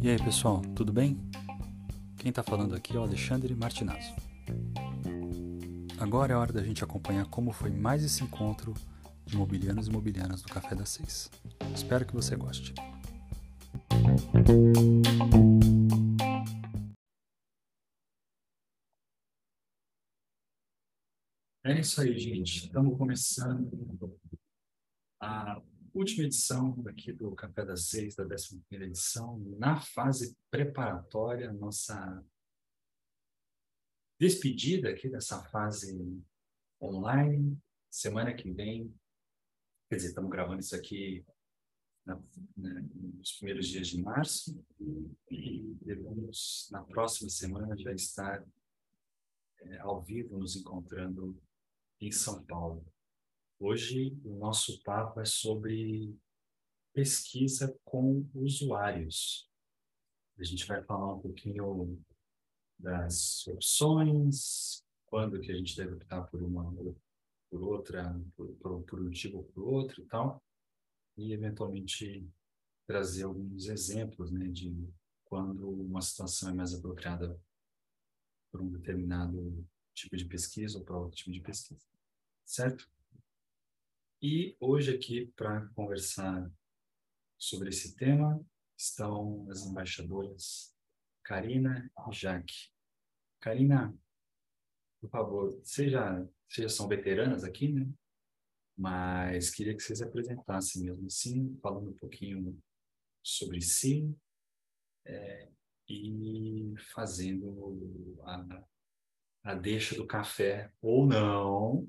E aí pessoal, tudo bem? Quem está falando aqui é o Alexandre Martinazzo. Agora é hora da gente acompanhar como foi mais esse encontro de imobiliários e imobiliárias do Café das Seis. Espero que você goste. É isso aí, gente. Estamos começando a última edição aqui do Café das Seis, da 11 edição, na fase preparatória, nossa despedida aqui dessa fase online. Semana que vem, quer dizer, estamos gravando isso aqui na, né, nos primeiros dias de março e devemos, na próxima semana, já estar é, ao vivo nos encontrando em São Paulo. Hoje o nosso papo é sobre pesquisa com usuários. A gente vai falar um pouquinho das opções, quando que a gente deve optar por uma ou por outra, por, por, por um tipo ou por outro e tal, e eventualmente trazer alguns exemplos né, de quando uma situação é mais apropriada por um determinado tipo de pesquisa ou para outro tipo de pesquisa. Certo? E hoje aqui para conversar sobre esse tema estão as embaixadoras Karina e Jaque. Karina, por favor, vocês já, já são veteranas aqui, né? Mas queria que vocês apresentassem mesmo assim, falando um pouquinho sobre si é, e fazendo a, a deixa do café ou não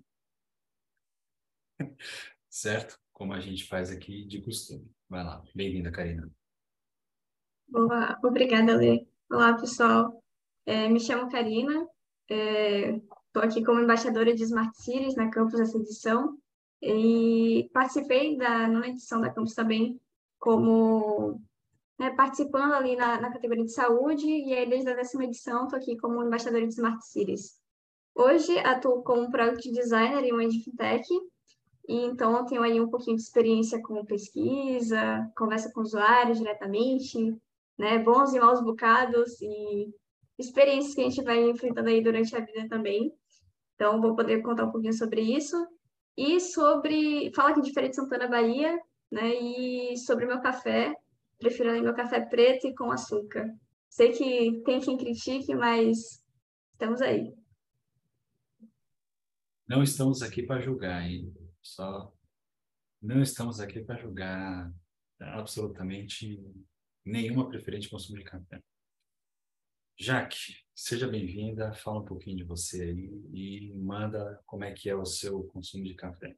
certo? Como a gente faz aqui de costume. Vai lá. Bem-vinda, Karina. Boa, obrigada, Lê. Olá, pessoal. É, me chamo Karina, estou é, aqui como embaixadora de Smart Cities na Campus essa edição e participei da nona edição da Campus também como né, participando ali na, na, categoria de saúde e aí desde a décima edição estou aqui como embaixadora de Smart Cities. Hoje atuo como Product Designer em uma Edfintech e então eu tenho aí um pouquinho de experiência com pesquisa, conversa com usuários diretamente, né, bons e maus bocados e experiências que a gente vai enfrentando aí durante a vida também. Então vou poder contar um pouquinho sobre isso e sobre fala aqui de Feira de Santana Bahia, né, e sobre meu café, prefiro meu café preto e com açúcar. Sei que tem quem critique, mas estamos aí. Não estamos aqui para julgar, hein? Só não estamos aqui para julgar absolutamente nenhuma preferência de consumo de café. Jaque, seja bem-vinda, fala um pouquinho de você aí e manda como é que é o seu consumo de café.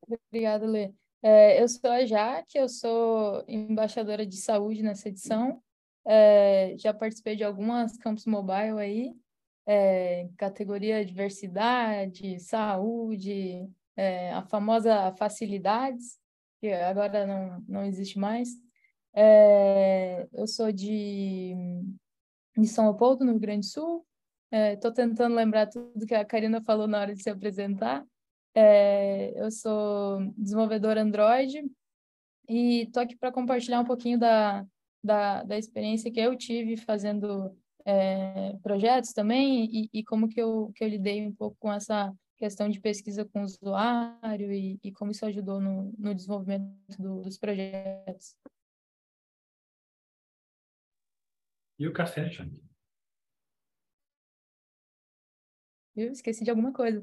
Obrigada, Lê. É, eu sou a Jaque, eu sou embaixadora de saúde nessa edição. É, já participei de algumas campos mobile aí, é, categoria diversidade, saúde, é, a famosa facilidades, que agora não, não existe mais. É, eu sou de, de São Leopoldo, no Rio Grande do Sul. Estou é, tentando lembrar tudo que a Karina falou na hora de se apresentar. É, eu sou desenvolvedora Android e estou aqui para compartilhar um pouquinho da, da, da experiência que eu tive fazendo é, projetos também e, e, como que eu, que eu lidei um pouco com essa questão de pesquisa com o usuário e, e como isso ajudou no, no desenvolvimento do, dos projetos. E o café, Jane? Eu esqueci de alguma coisa.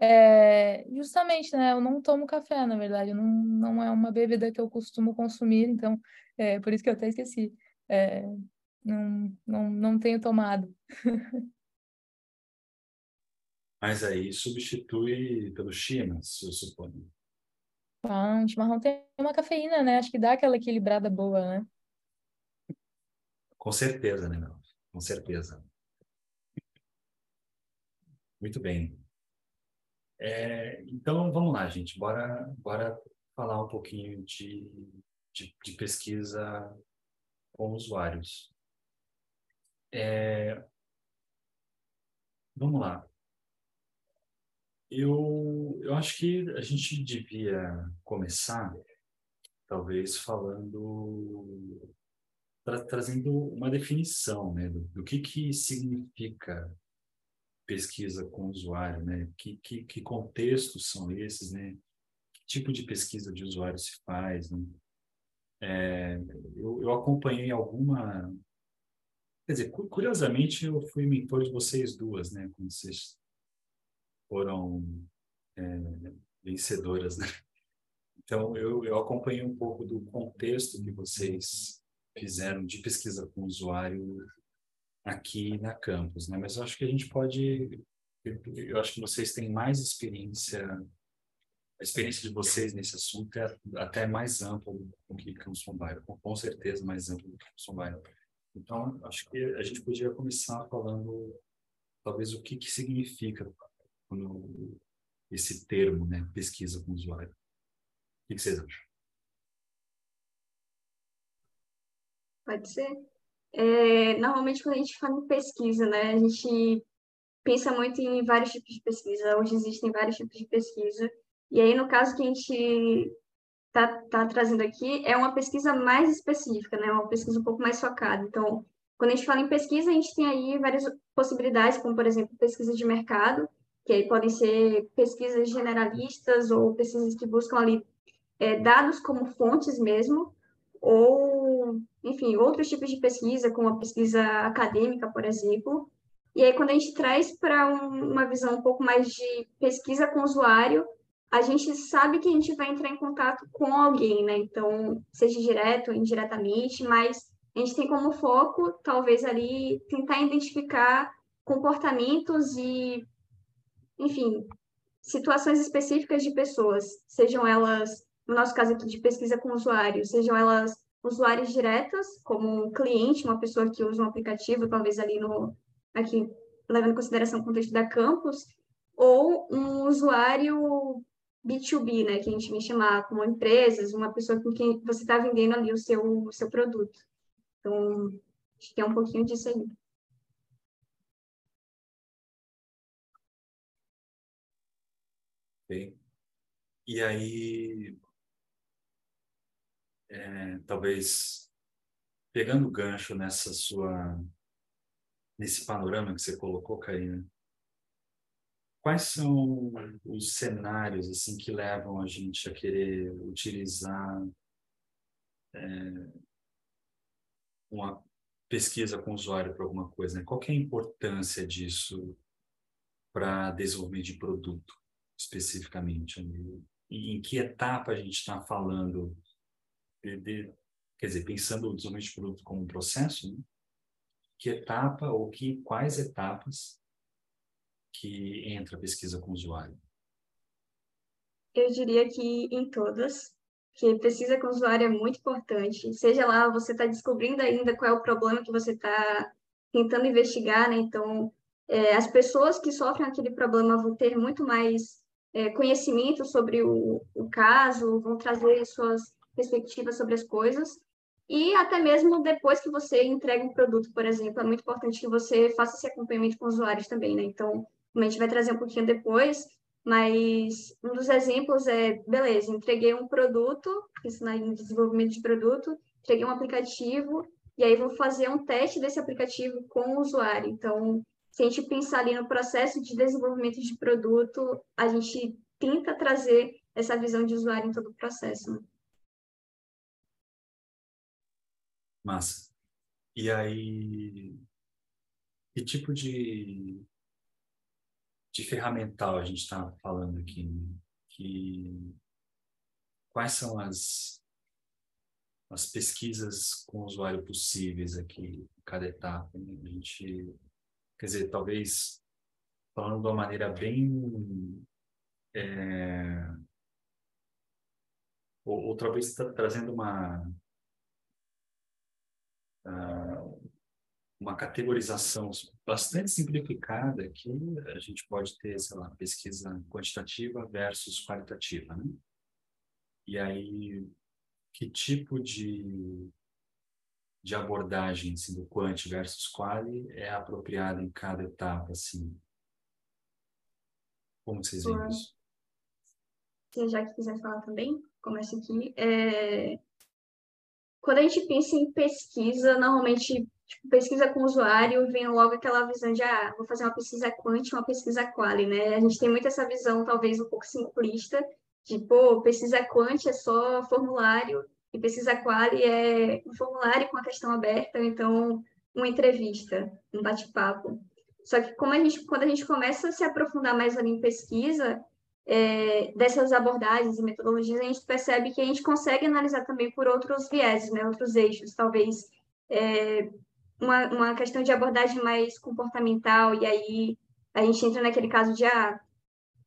É, justamente, né? Eu não tomo café, na verdade. Não, não é uma bebida que eu costumo consumir, então, é, por isso que eu até esqueci. É, não, não, não tenho tomado. Mas aí substitui pelo chimas, eu suponho. Ah, o chimarrão tem uma cafeína, né? Acho que dá aquela equilibrada boa, né? Com certeza, né, meu? Com certeza. Muito bem. É, então, vamos lá, gente. Bora, bora falar um pouquinho de, de, de pesquisa com usuários. É, vamos lá. Eu, eu acho que a gente devia começar, talvez, falando, tra trazendo uma definição né, do, do que, que significa pesquisa com usuário, né? Que, que, que contextos são esses, né? Que tipo de pesquisa de usuário se faz, né? É, eu, eu acompanhei alguma... Quer dizer, curiosamente, eu fui mentor de vocês duas, né? Quando vocês foram é, vencedoras, né? Então, eu, eu acompanhei um pouco do contexto que vocês fizeram de pesquisa com o usuário aqui na campus, né? Mas eu acho que a gente pode, eu acho que vocês têm mais experiência, a experiência de vocês nesse assunto é até mais ampla do que Campus Mobile, com certeza mais ampla do que Campus Mobile. Então, acho que a gente podia começar falando, talvez, o que, que significa quando esse termo, né, pesquisa com o usuário. O que vocês acham? Pode ser. É, normalmente, quando a gente fala em pesquisa, né, a gente pensa muito em vários tipos de pesquisa. Hoje existem vários tipos de pesquisa. E aí, no caso que a gente está tá trazendo aqui, é uma pesquisa mais específica, né, uma pesquisa um pouco mais focada. Então, quando a gente fala em pesquisa, a gente tem aí várias possibilidades, como, por exemplo, pesquisa de mercado, que aí podem ser pesquisas generalistas ou pesquisas que buscam ali é, dados como fontes mesmo, ou, enfim, outros tipos de pesquisa, como a pesquisa acadêmica, por exemplo. E aí, quando a gente traz para um, uma visão um pouco mais de pesquisa com usuário, a gente sabe que a gente vai entrar em contato com alguém, né? Então, seja direto ou indiretamente, mas a gente tem como foco, talvez ali, tentar identificar comportamentos e enfim, situações específicas de pessoas, sejam elas, no nosso caso aqui de pesquisa com usuários, sejam elas usuários diretas, como um cliente, uma pessoa que usa um aplicativo, talvez ali no, aqui, levando em consideração o contexto da campus, ou um usuário B2B, né, que a gente vem chamar como empresas, uma pessoa com quem você está vendendo ali o seu, o seu produto. Então, acho que é um pouquinho disso aí. E aí, é, talvez pegando gancho nessa sua nesse panorama que você colocou, Karina, quais são os cenários assim que levam a gente a querer utilizar é, uma pesquisa com o usuário para alguma coisa? Né? Qual é a importância disso para desenvolvimento de produto? Especificamente? E em que etapa a gente está falando? De, de, quer dizer, pensando o desenvolvimento de produto como um processo, né? que etapa ou que quais etapas que entra a pesquisa com o usuário? Eu diria que em todas, que pesquisa com o usuário é muito importante. Seja lá, você está descobrindo ainda qual é o problema que você está tentando investigar, né? Então, é, as pessoas que sofrem aquele problema vão ter muito mais é, conhecimento sobre o, o caso, vão trazer suas perspectivas sobre as coisas. E até mesmo depois que você entrega um produto, por exemplo, é muito importante que você faça esse acompanhamento com os usuários também, né? Então, a gente vai trazer um pouquinho depois, mas um dos exemplos é, beleza, entreguei um produto, isso no desenvolvimento de produto, entreguei um aplicativo, e aí vou fazer um teste desse aplicativo com o usuário. Então, se a gente pensar ali no processo de desenvolvimento de produto, a gente tenta trazer essa visão de usuário em todo o processo. Né? Massa. E aí, que tipo de, de ferramental a gente está falando aqui? Né? Que, quais são as, as pesquisas com o usuário possíveis aqui, cada etapa? Né? A gente quer dizer, talvez falando de uma maneira bem é, ou, ou talvez tra trazendo uma uh, uma categorização bastante simplificada que a gente pode ter, sei lá, pesquisa quantitativa versus qualitativa, né? E aí, que tipo de de abordagem assim, do quant versus quali é apropriada em cada etapa assim Como vocês veem isso? Se já que quiser falar também, começa aqui. É... Quando a gente pensa em pesquisa, normalmente tipo, pesquisa com o usuário, vem logo aquela visão de, ah, vou fazer uma pesquisa quant, uma pesquisa quali, né? A gente tem muito essa visão, talvez, um pouco simplista, de, pô, pesquisa quant é só formulário, e pesquisa quali é um formulário com a questão aberta, então uma entrevista, um bate-papo. Só que como a gente, quando a gente começa a se aprofundar mais ali em pesquisa, é, dessas abordagens e metodologias, a gente percebe que a gente consegue analisar também por outros vieses, né, outros eixos, talvez é, uma, uma questão de abordagem mais comportamental, e aí a gente entra naquele caso de, ah,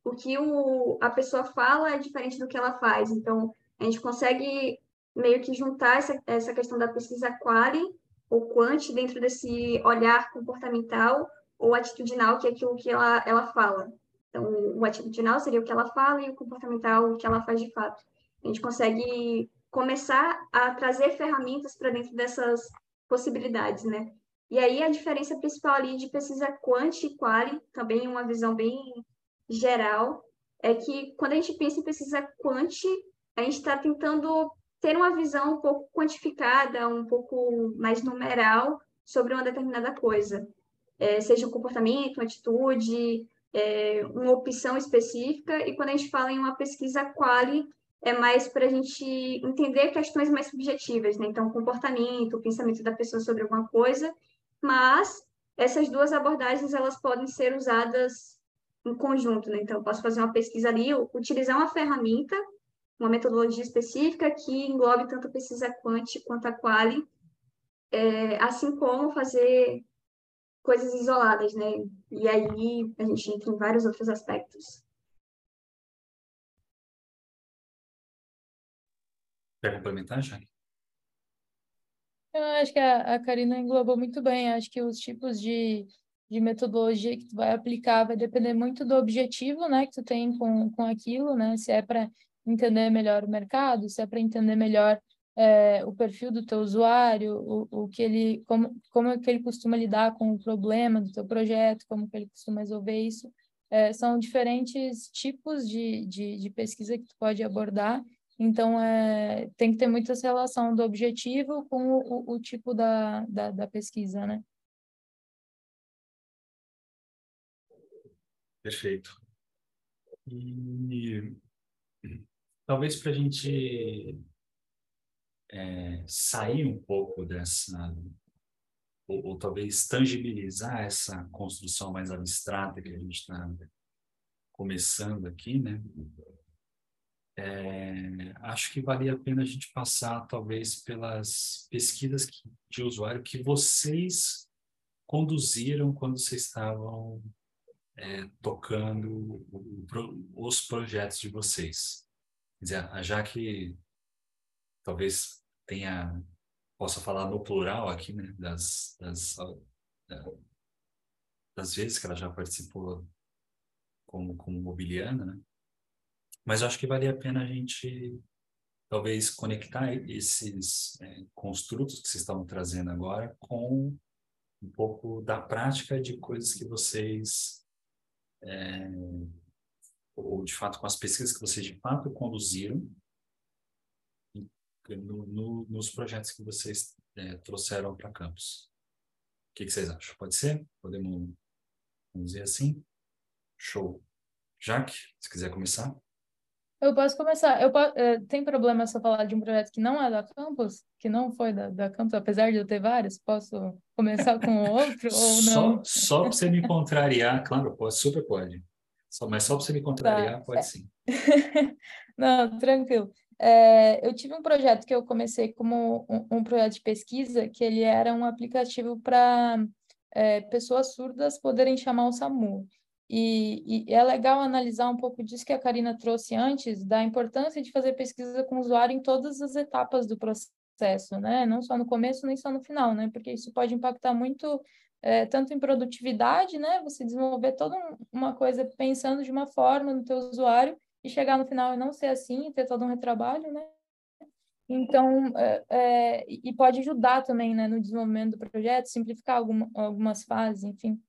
o que o, a pessoa fala é diferente do que ela faz, então a gente consegue meio que juntar essa, essa questão da pesquisa quali ou quant dentro desse olhar comportamental ou atitudinal, que é aquilo que ela, ela fala. Então, o atitudinal seria o que ela fala e o comportamental o que ela faz de fato. A gente consegue começar a trazer ferramentas para dentro dessas possibilidades, né? E aí a diferença principal ali de pesquisa quant e quali, também uma visão bem geral, é que quando a gente pensa em pesquisa quant, a gente está tentando ter uma visão um pouco quantificada, um pouco mais numeral sobre uma determinada coisa. É, seja um comportamento, uma atitude, é, uma opção específica, e quando a gente fala em uma pesquisa quali, é mais para a gente entender questões mais subjetivas, né? Então, comportamento, pensamento da pessoa sobre alguma coisa, mas essas duas abordagens, elas podem ser usadas em conjunto, né? Então, eu posso fazer uma pesquisa ali, utilizar uma ferramenta uma metodologia específica que englobe tanto a pesquisa quant quanto a quali, é, assim como fazer coisas isoladas, né? E aí a gente entra em vários outros aspectos. Quer complementar, Jaque? Eu acho que a, a Karina englobou muito bem. Acho que os tipos de, de metodologia que tu vai aplicar vai depender muito do objetivo, né, que tu tem com, com aquilo, né? Se é para entender melhor o mercado, se é para entender melhor é, o perfil do teu usuário, o, o que ele, como, como é que ele costuma lidar com o problema do teu projeto, como que ele costuma resolver isso. É, são diferentes tipos de, de, de, pesquisa que tu pode abordar, então é, tem que ter muita relação do objetivo com o, o, o tipo da, da, da pesquisa, né? Perfeito. E talvez para a gente é, sair um pouco dessa, ou, ou, talvez tangibilizar essa construção mais abstrata que a gente está começando aqui, né? É, acho que valia a pena a gente passar, talvez, pelas pesquisas que, de usuário que vocês conduziram quando vocês estavam é, tocando o, os projetos de vocês dizer, a Jaque talvez tenha, possa falar no plural aqui, né, das, das, das vezes que ela já participou como, como mobiliana, né? Mas eu acho que valia a pena a gente talvez conectar esses é, construtos que vocês estão trazendo agora com um pouco da prática de coisas que vocês é, ou de fato com as pesquisas que vocês de fato conduziram no, no, nos projetos que vocês é, trouxeram para campus. O que, que, vocês acham? Pode ser? Podemos vamos dizer assim? Show. Jaque, se quiser começar. Eu posso começar. Eu é, tem problema se eu falar de um projeto que não é da campus, que não foi da, da campus, apesar de eu ter vários? Posso começar com outro ou não? Só, só para você me contrariar, claro, pode, super pode. Só, mas só para você me contrariar, tá. pode é. sim. Não, tranquilo. É, eu tive um projeto que eu comecei como um, um, projeto de pesquisa, que ele era um aplicativo para é, pessoas surdas poderem chamar o SAMU. E, e, é legal analisar um pouco disso que a Karina trouxe antes, da importância de fazer pesquisa com o usuário em todas as etapas do processo, né? Não só no começo, nem só no final, né? Porque isso pode impactar muito é, tanto em produtividade, né? Você desenvolver toda uma coisa pensando de uma forma no teu usuário e chegar no final e não ser assim, ter todo um retrabalho, né? Então, é, é, e pode ajudar também, né, no desenvolvimento do projeto, simplificar alguma, algumas fases, enfim.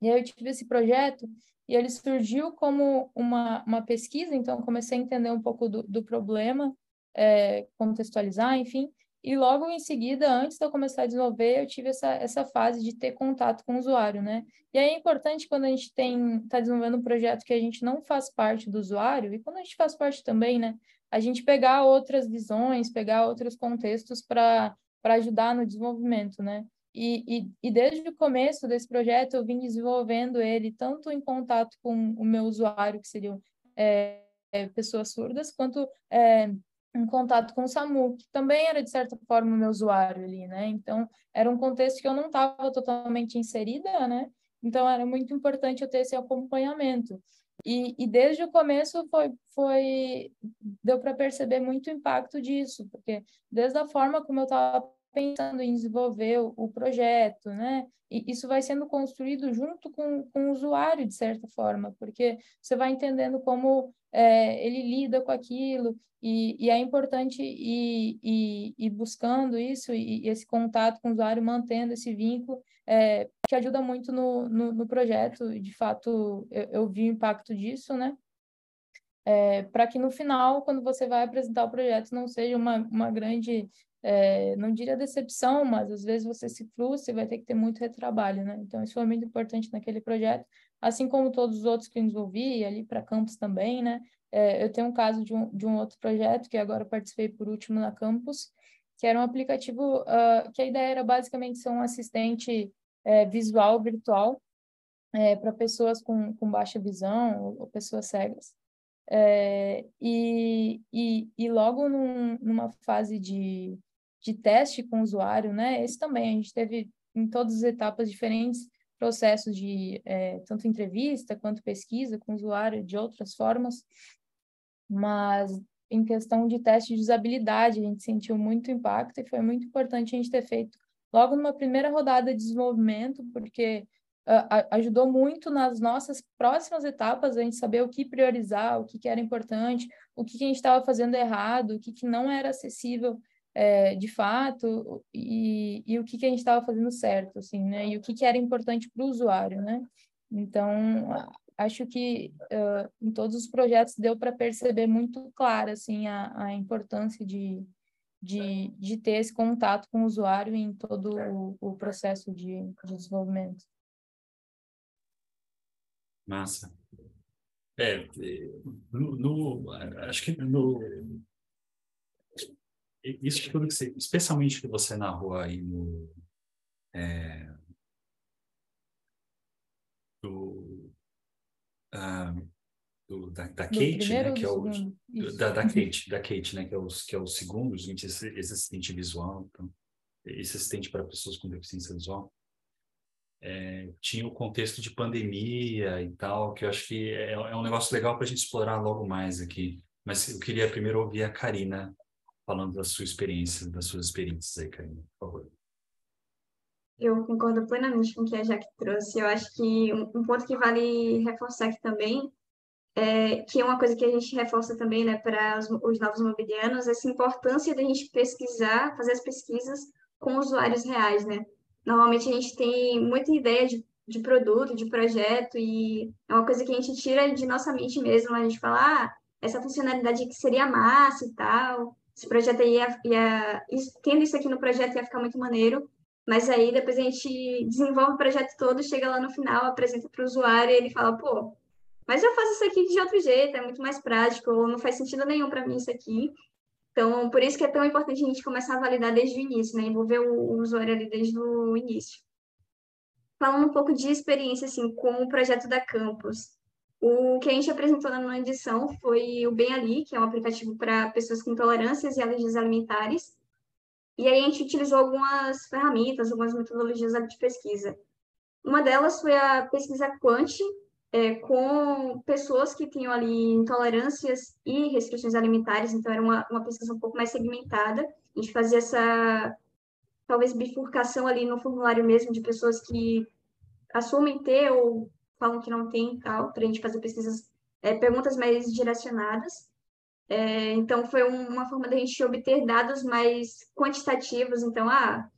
E aí eu tive esse projeto e ele surgiu como uma, uma pesquisa, então comecei a entender um pouco do, do problema, é, contextualizar, enfim, e logo em seguida, antes de eu começar a desenvolver, eu tive essa, essa fase de ter contato com o usuário, né? E aí é importante quando a gente tem está desenvolvendo um projeto que a gente não faz parte do usuário, e quando a gente faz parte também, né? A gente pegar outras visões, pegar outros contextos para ajudar no desenvolvimento, né? E, e, e, desde o começo desse projeto, eu vim desenvolvendo ele tanto em contato com o meu usuário, que seriam é, pessoas surdas, quanto é, em contato com o SAMU, que também era, de certa forma, o meu usuário ali, né? Então, era um contexto que eu não estava totalmente inserida, né? Então, era muito importante eu ter esse acompanhamento. E, e desde o começo foi, foi deu para perceber muito o impacto disso, porque desde a forma como eu estava pensando em desenvolver o, projeto, né? E isso vai sendo construído junto com, com o usuário, de certa forma, porque você vai entendendo como é, ele lida com aquilo, e, e é importante ir, ir, ir buscando isso, e, e, esse contato com o usuário, mantendo esse vínculo, é, que ajuda muito no, no, no projeto, de fato eu, eu vi o impacto disso, né? É, para que no final, quando você vai apresentar o projeto, não seja uma, uma grande é, não diria decepção, mas às vezes você se frustra e vai ter que ter muito retrabalho, né? Então, isso foi muito importante naquele projeto, assim como todos os outros que eu desenvolvi, ali para campus também, né? É, eu tenho um caso de um, de um outro projeto, que agora participei por último na campus, que era um aplicativo uh, que a ideia era basicamente ser um assistente é, visual virtual é, para pessoas com, com baixa visão ou, ou pessoas cegas. É, e, e, e logo num, numa fase de, de teste com o usuário, né? Esse também, a gente teve em todas as etapas diferentes processos de é, tanto entrevista quanto pesquisa com o usuário de outras formas, mas em questão de teste de usabilidade, a gente sentiu muito impacto e foi muito importante a gente ter feito logo numa primeira rodada de desenvolvimento, porque uh, ajudou muito nas nossas próximas etapas a gente saber o que priorizar, o que, que era importante, o que, que a gente estava fazendo errado, o que, que não era acessível é, de fato e, e o que, que a gente estava fazendo certo, assim, né? E o que, que era importante para o usuário, né? Então, acho que uh, em todos os projetos deu para perceber muito claro, assim, a, a importância de, de, de ter esse contato com o usuário em todo o, o processo de, de desenvolvimento. Massa. É, no, no, acho que no, isso tudo que você, especialmente que você narrou aí no é, do, uh, do da, da Kate, né, que é o da, da Kate, da Kate, né, que é o que é o segundo, gente, esse, esse assistente visual, então, esse assistente para pessoas com deficiência visual. É, tinha o contexto de pandemia e tal, que eu acho que é, é um negócio legal para a gente explorar logo mais aqui. Mas eu queria primeiro ouvir a Karina falando da sua experiência, das suas experiências aí, Karina, por favor. Eu concordo plenamente com o que a Jaque trouxe. Eu acho que um ponto que vale reforçar aqui também é, que é uma coisa que a gente reforça também, né, para os, os novos mobilianos, essa importância da gente pesquisar, fazer as pesquisas com usuários reais, né? Normalmente a gente tem muita ideia de, de produto, de projeto, e é uma coisa que a gente tira de nossa mente mesmo, a gente fala, ah, essa funcionalidade que seria massa e tal, esse projeto aí ia, ia, tendo isso aqui no projeto ia ficar muito maneiro, mas aí depois a gente desenvolve o projeto todo, chega lá no final, apresenta para o usuário e ele fala, pô, mas eu faço isso aqui de outro jeito, é muito mais prático, ou não faz sentido nenhum para mim isso aqui. Então, por isso que é tão importante a gente começar a validar desde o início, né? Envolver o, o usuário ali desde o início. Falando um pouco de experiência, assim, com o projeto da Campus. O que a gente apresentou na edição foi o Bem Ali, que é um aplicativo para pessoas com intolerâncias e alergias alimentares. E aí a gente utilizou algumas ferramentas, algumas metodologias de pesquisa. Uma delas foi a pesquisa Quant, é, com pessoas que tinham ali intolerâncias e restrições alimentares, então era uma, uma pesquisa um pouco mais segmentada. A gente fazia essa, talvez, bifurcação ali no formulário mesmo de pessoas que assumem ter ou falam que não tem tal, para a gente fazer pesquisas, é, perguntas mais direcionadas. É, então, foi um, uma forma da gente obter dados mais quantitativos. Então, ah,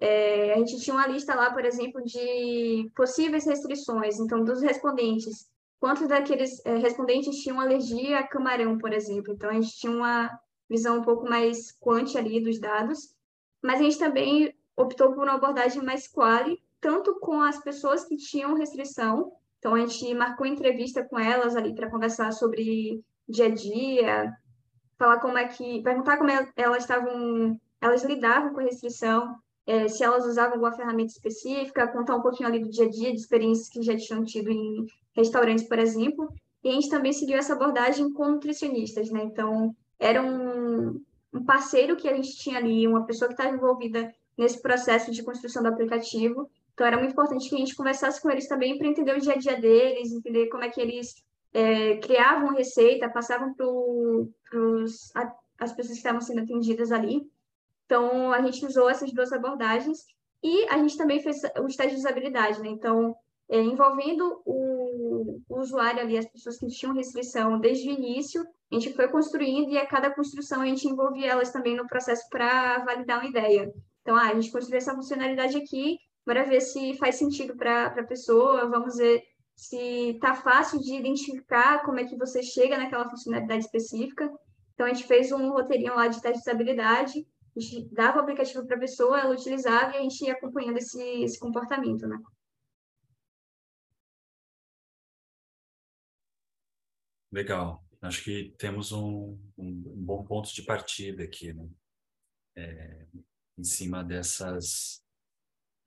é, a gente tinha uma lista lá, por exemplo, de possíveis restrições, então, dos respondentes. Quantos daqueles é, respondentes tinham alergia a camarão, por exemplo? Então, a gente tinha uma visão um pouco mais quante ali dos dados, mas a gente também optou por uma abordagem mais quali, tanto com as pessoas que tinham restrição, então a gente marcou entrevista com elas ali para conversar sobre dia a dia, falar como é que, perguntar como elas estavam, elas lidavam com a restrição, é, se elas usavam alguma ferramenta específica, contar um pouquinho ali do dia a dia, de experiências que já tinham tido em restaurantes, por exemplo. E a gente também seguiu essa abordagem com nutricionistas, né? Então, era um, um parceiro que a gente tinha ali, uma pessoa que estava envolvida nesse processo de construção do aplicativo. Então, era muito importante que a gente conversasse com eles também para entender o dia a dia deles, entender como é que eles é, criavam receita, passavam para as pessoas que estavam sendo atendidas ali. Então, a gente usou essas duas abordagens e a gente também fez os testes de usabilidade, né? Então, é, envolvendo o, o, usuário ali, as pessoas que tinham restrição desde o início, a gente foi construindo e a cada construção a gente envolvia elas também no processo para validar uma ideia. Então, ah, a gente construiu essa funcionalidade aqui, bora ver se faz sentido para a pessoa, vamos ver se está fácil de identificar como é que você chega naquela funcionalidade específica. Então, a gente fez um roteirinho lá de teste de a gente dava o aplicativo para a pessoa, ela utilizava e a gente ia acompanhando esse, esse comportamento, né? Legal. Acho que temos um, um, um bom ponto de partida aqui, né? É, em cima dessas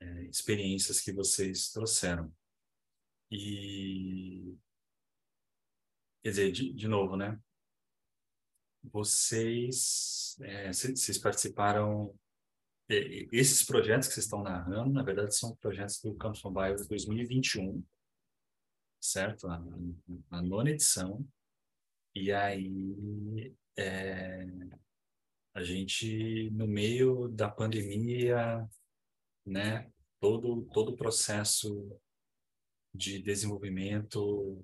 é, experiências que vocês trouxeram. E, quer dizer, de, de novo, né? vocês, é, vocês participaram esses projetos que vocês estão narrando, na verdade, são projetos do Campus Mobile 2021, certo? A, a nona edição. E aí, é, a gente, no meio da pandemia, né, todo, todo o processo de desenvolvimento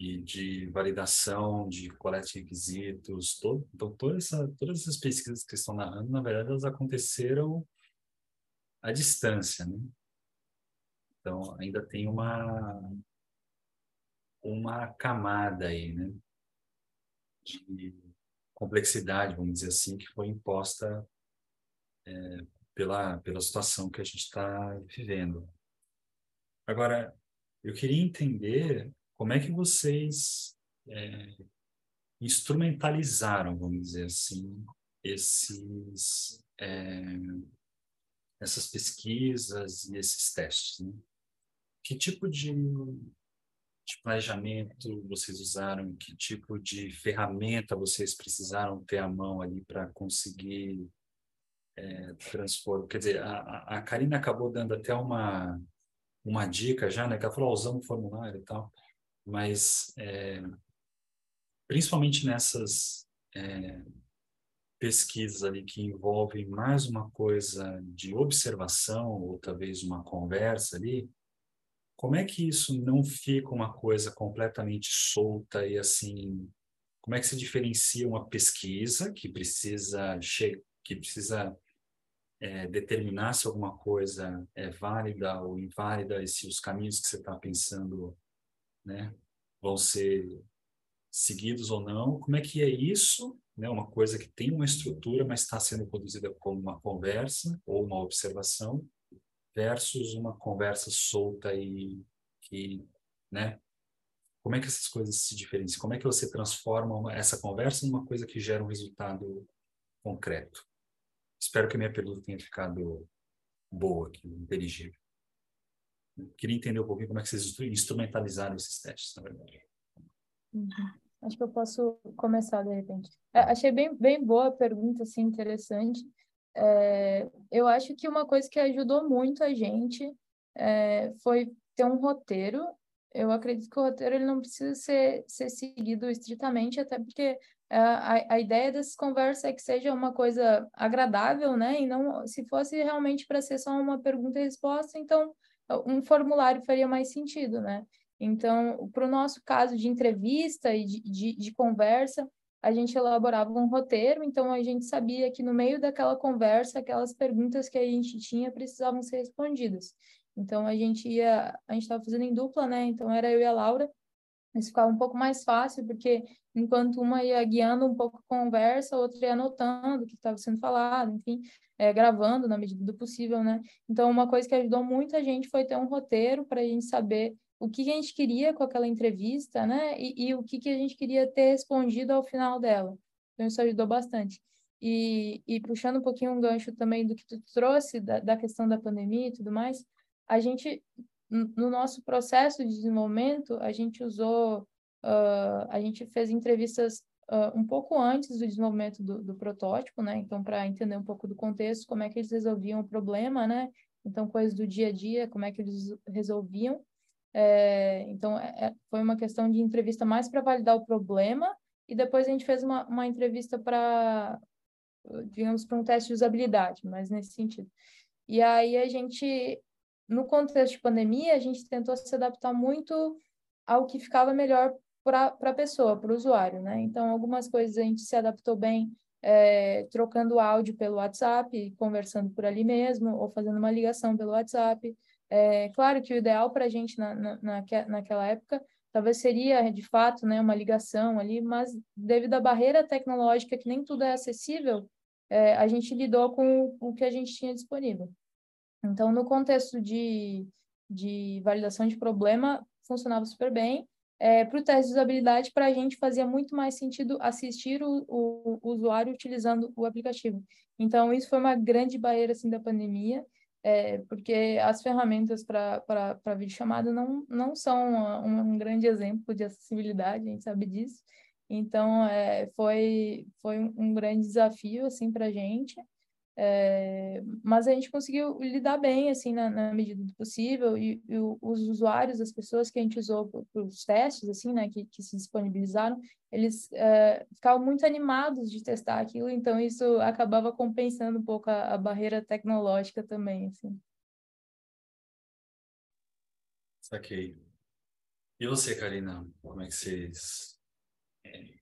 e de validação de coleta de requisitos, todo, então toda essa, todas essas pesquisas que estão narrando, na verdade, elas aconteceram à distância, né? Então, ainda tem uma, uma camada aí, né? De complexidade, vamos dizer assim, que foi imposta é, pela, pela situação que a gente está vivendo. Agora, eu queria entender como é que vocês é, instrumentalizaram, vamos dizer assim, esses, é, essas pesquisas e esses testes? Né? Que tipo de, de planejamento vocês usaram? Que tipo de ferramenta vocês precisaram ter à mão ali para conseguir é, transformar? Quer dizer, a, a Karina acabou dando até uma, uma dica já, né? Que ela falou, oh, usamos o formulário e tal mas é, principalmente nessas é, pesquisas ali que envolvem mais uma coisa de observação ou talvez uma conversa ali, como é que isso não fica uma coisa completamente solta e assim, como é que se diferencia uma pesquisa que precisa que precisa é, determinar se alguma coisa é válida ou inválida e se os caminhos que você está pensando né, vão ser seguidos ou não. Como é que é isso? Né, uma coisa que tem uma estrutura, mas está sendo produzida como uma conversa ou uma observação, versus uma conversa solta e que, né? Como é que essas coisas se diferenciam? Como é que você transforma uma, essa conversa numa coisa que gera um resultado concreto? Espero que a minha pergunta tenha ficado boa, aqui, inteligível. Queria entender um pouquinho como é que vocês instrumentalizaram esses testes, na verdade. Uhum. Acho que eu posso começar de repente. É, achei bem, bem boa a pergunta, assim, interessante. É, eu acho que uma coisa que ajudou muito a gente é, foi ter um roteiro. Eu acredito que o roteiro ele não precisa ser, ser seguido estritamente, até porque a, a ideia dessas conversas é que seja uma coisa agradável, né? E não, se fosse realmente para ser só uma pergunta e resposta, então um formulário faria mais sentido, né? Então, para o nosso caso de entrevista e de, de, de, conversa, a gente elaborava um roteiro, então a gente sabia que no meio daquela conversa, aquelas perguntas que a gente tinha precisavam ser respondidas. Então a gente ia, a gente estava fazendo em dupla, né? Então era eu e a Laura. Isso ficava um pouco mais fácil, porque enquanto uma ia guiando um pouco a conversa, a outra ia anotando o que estava sendo falado, enfim, é, gravando na medida do possível, né? Então, uma coisa que ajudou muita gente foi ter um roteiro para a gente saber o que a gente queria com aquela entrevista, né? E, e, o que, que a gente queria ter respondido ao final dela. Então, isso ajudou bastante. E, e puxando um pouquinho um gancho também do que tu trouxe, da, da questão da pandemia e tudo mais, a gente, no nosso processo de desenvolvimento, a gente usou, uh, a gente fez entrevistas uh, um pouco antes do desenvolvimento do, do protótipo, né? Então, para entender um pouco do contexto, como é que eles resolviam o problema, né? Então, coisas do dia a dia, como é que eles resolviam. É, então, é, é foi uma questão de entrevista mais para validar o problema e depois a gente fez uma, uma entrevista para, digamos, para um teste de usabilidade, mas nesse sentido. E aí a gente, no contexto de pandemia, a gente tentou se adaptar muito ao que ficava melhor para a pessoa, para o usuário, né? Então, algumas coisas a gente se adaptou bem é, trocando áudio pelo WhatsApp, conversando por ali mesmo, ou fazendo uma ligação pelo WhatsApp. É, claro que o ideal para a gente na, na, naquela época talvez seria, de fato, né, uma ligação ali, mas devido à barreira tecnológica, que nem tudo é acessível, é, a gente lidou com o que a gente tinha disponível. Então, no contexto de, de validação de problema, funcionava super bem, é, para o teste de usabilidade, para a gente fazia muito mais sentido assistir o, o, o, usuário utilizando o aplicativo. Então, isso foi uma grande barreira assim, da pandemia, é, porque as ferramentas para videochamada não, não são um, um grande exemplo de acessibilidade, a gente sabe disso. Então, é, foi, foi um grande desafio assim, para a gente. É, mas a gente conseguiu lidar bem, assim, na, na medida do possível, e, e, os usuários, as pessoas que a gente usou para os testes, assim, né, que, que se disponibilizaram, eles é, ficavam muito animados de testar aquilo, então isso acabava compensando um pouco a, a barreira tecnológica também, assim. Saquei. E você, Karina, como é que vocês é,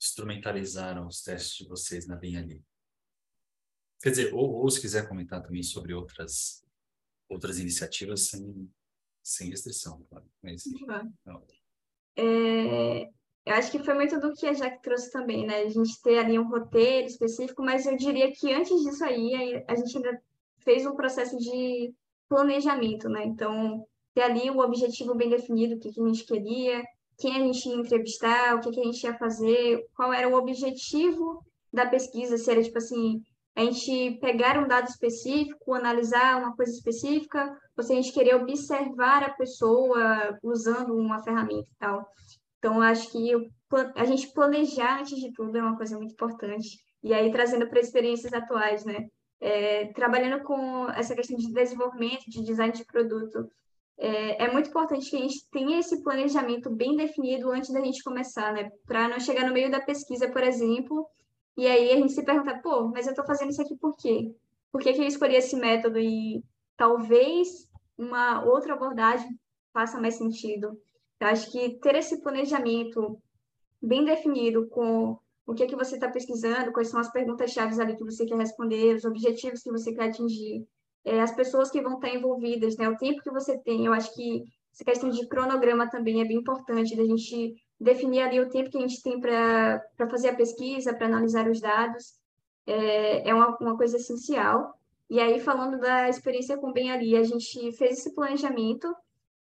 instrumentalizaram os testes de vocês na Bem Ali? Quer dizer, ou, ou se quiser comentar também sobre outras outras iniciativas sem, sem restrição, claro. Mas, uhum. é, eu acho que foi muito do que a Jack trouxe também, né? A gente ter ali um roteiro específico, mas eu diria que antes disso aí, a gente ainda fez um processo de planejamento, né? Então, ter ali o objetivo bem definido, o que, que a gente queria, quem a gente ia entrevistar, o que, que a gente ia fazer, qual era o objetivo da pesquisa, se era tipo assim, a gente pegar um dado específico, analisar uma coisa específica, ou se a gente querer observar a pessoa usando uma ferramenta e tal. Então, acho que a gente planejar antes de tudo é uma coisa muito importante. E aí, trazendo para experiências atuais, né? É, trabalhando com essa questão de desenvolvimento, de design de produto, é, é, muito importante que a gente tenha esse planejamento bem definido antes da gente começar, né? Para não chegar no meio da pesquisa, por exemplo, e aí a gente se pergunta, pô, mas eu estou fazendo isso aqui por quê? Por que, que eu escolhi esse método? E talvez uma outra abordagem faça mais sentido. Eu acho que ter esse planejamento bem definido com o que, é que você está pesquisando, quais são as perguntas-chave ali que você quer responder, os objetivos que você quer atingir, é, as pessoas que vão estar envolvidas, né, o tempo que você tem. Eu acho que essa questão de cronograma também é bem importante, da gente definir ali o tempo que a gente tem para fazer a pesquisa, para analisar os dados, é, é uma, uma coisa essencial. E aí, falando da experiência com Bem Ali, a gente fez esse planejamento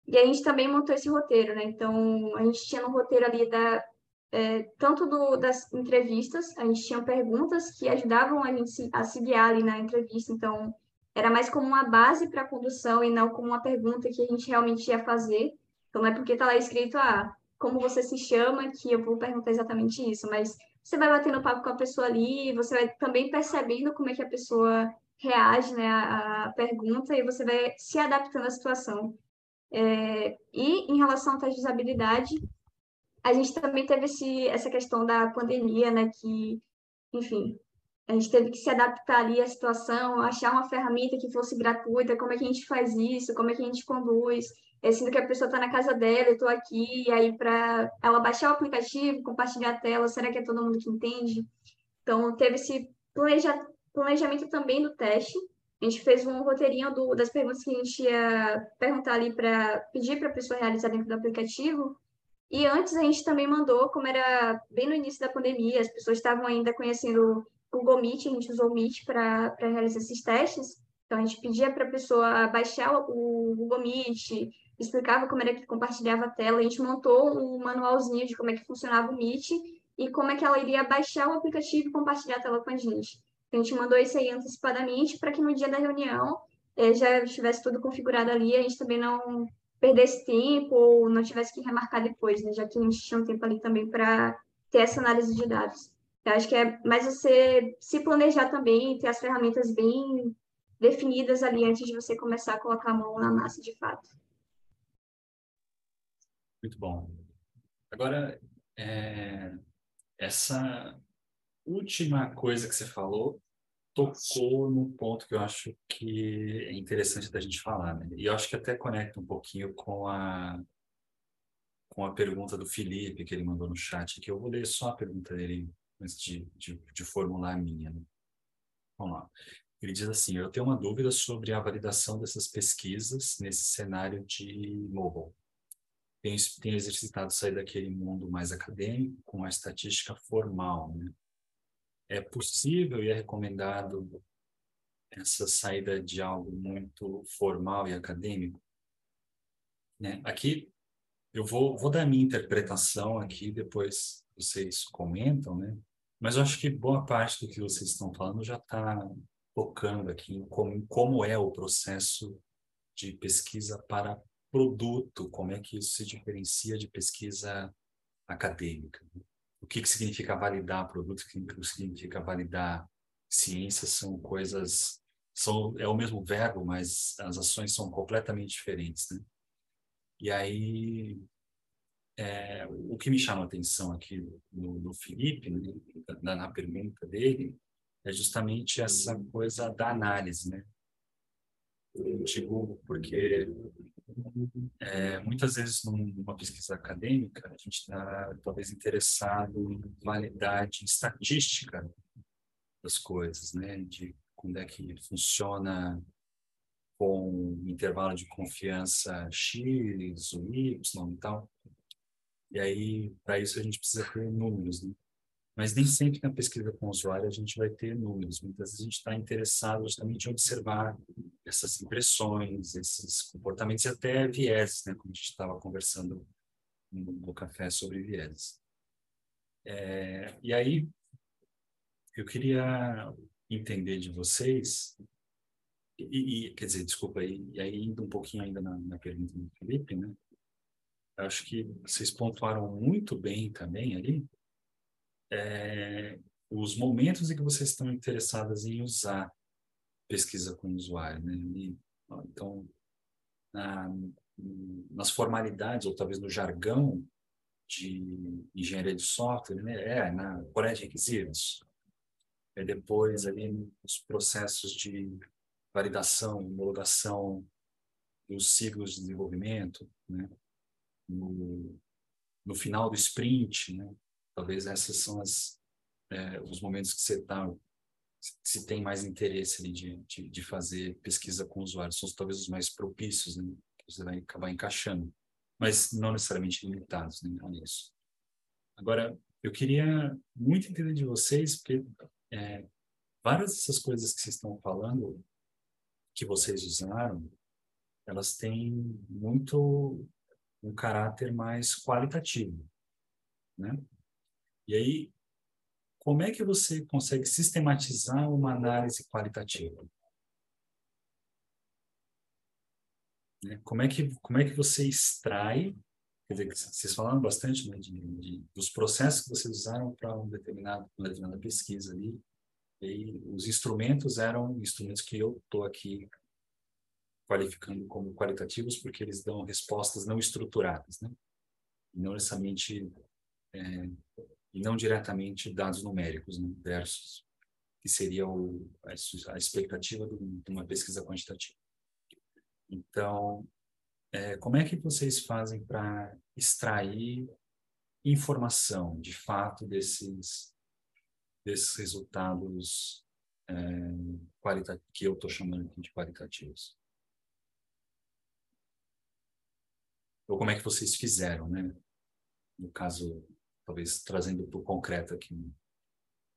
e a gente também montou esse roteiro, né? Então, a gente tinha no roteiro ali da, é, tanto do, das entrevistas, a gente tinha perguntas que ajudavam a gente a se guiar ali na entrevista, então era mais como uma base para a condução e não como uma pergunta que a gente realmente ia fazer. Então, não é porque está lá escrito, ah, como você se chama, que eu vou perguntar exatamente isso, mas você vai batendo papo com a pessoa ali, você vai também percebendo como é que a pessoa reage né, à, pergunta e você vai se adaptando à situação. É, e em relação à teste de usabilidade, a gente também teve esse, essa questão da pandemia, né, que, enfim, a gente teve que se adaptar ali à situação, achar uma ferramenta que fosse gratuita, como é que a gente faz isso, como é que a gente conduz. É, sendo que a pessoa está na casa dela, eu estou aqui, e aí para ela baixar o aplicativo, compartilhar a tela, será que é todo mundo que entende? Então, teve esse planeja, planejamento também do teste. A gente fez um roteirinho do, das perguntas que a gente ia perguntar ali para pedir para a pessoa realizar dentro do aplicativo. E antes a gente também mandou, como era bem no início da pandemia, as pessoas estavam ainda conhecendo o Google Meet, a gente usou o Meet para realizar esses testes. Então, a gente pedia para a pessoa baixar o Google Meet, explicava como era que compartilhava a tela, a gente montou um manualzinho de como é que funcionava o Meet e como é que ela iria baixar o aplicativo e compartilhar a tela com a gente. A gente mandou isso aí antecipadamente para que no dia da reunião eh, já estivesse tudo configurado ali, a gente também não perdesse tempo ou não tivesse que remarcar depois, né? já que a gente tinha um tempo ali também para ter essa análise de dados. Eu acho que é mais você se planejar também, ter as ferramentas bem definidas ali antes de você começar a colocar a mão na massa de fato. Muito bom. Agora, é, essa última coisa que você falou tocou no ponto que eu acho que é interessante da gente falar, né? E eu acho que até conecta um pouquinho com a com a pergunta do Felipe que ele mandou no chat, que eu vou ler só a pergunta dele antes de, de, de formular a minha. Né? Vamos lá. Ele diz assim: Eu tenho uma dúvida sobre a validação dessas pesquisas nesse cenário de mobile. Tenho, exercitado sair daquele mundo mais acadêmico com a estatística formal. Né? É possível e é recomendado essa saída de algo muito formal e acadêmico? Né? Aqui eu vou, vou dar a minha interpretação aqui, depois vocês comentam, né? Mas eu acho que boa parte do que vocês estão falando já está tocando aqui em como, como é o processo de pesquisa para produto, como é que isso se diferencia de pesquisa acadêmica. O que, que significa validar produto, o que significa validar ciência, são coisas, são, é o mesmo verbo, mas as ações são completamente diferentes. Né? E aí, é, o que me chama a atenção aqui no, no Felipe, né, na, na pergunta dele, é justamente essa coisa da análise, né? Digo porque é, muitas vezes numa pesquisa acadêmica a gente está talvez interessado em validade estatística das coisas, né? De quando é que funciona com intervalo de confiança X, Y e tal. E aí, para isso, a gente precisa ter números, né? Mas nem sempre na pesquisa com o usuário a gente vai ter números. Muitas vezes a gente está interessado justamente em observar essas impressões, esses comportamentos e até vieses, né? Como a gente estava conversando no, no, café sobre vieses. É, e aí, eu queria entender de vocês, e, e quer dizer, desculpa, e, e, aí indo um pouquinho ainda na, na pergunta do Felipe, né? Acho que vocês pontuaram muito bem também ali, é, os momentos em que vocês estão interessadas em usar pesquisa com o usuário, né? E, então, na, nas formalidades ou talvez no jargão de engenharia de software, né? É na coleta de requisitos, é depois ali nos processos de validação, homologação dos ciclos de desenvolvimento, né? No, no final do sprint, né? Talvez essas são as, é, os momentos que você está se tem mais interesse ali de, de, de, fazer pesquisa com usuários, são talvez os mais propícios, né? Que você vai acabar encaixando, mas não necessariamente limitados né, a isso. Agora, eu queria muito entender de vocês, porque é, várias dessas coisas que vocês estão falando, que vocês usaram, elas têm muito um caráter mais qualitativo, né? E aí, como é que você consegue sistematizar uma análise qualitativa? Né? Como é que como é que você extrai? Quer dizer, vocês falaram bastante né, de, de, dos processos que vocês usaram para um determinado, uma determinada pesquisa ali. E os instrumentos eram instrumentos que eu estou aqui qualificando como qualitativos porque eles dão respostas não estruturadas, né? Não necessariamente é, e não diretamente dados numéricos né, versus que seria o, a, expectativa de uma pesquisa quantitativa. Então, é, como é que vocês fazem para extrair informação, de fato, desses, desses resultados é, que eu estou chamando aqui de qualitativos? Ou como é que vocês fizeram, né? No caso, talvez trazendo para o concreto aqui,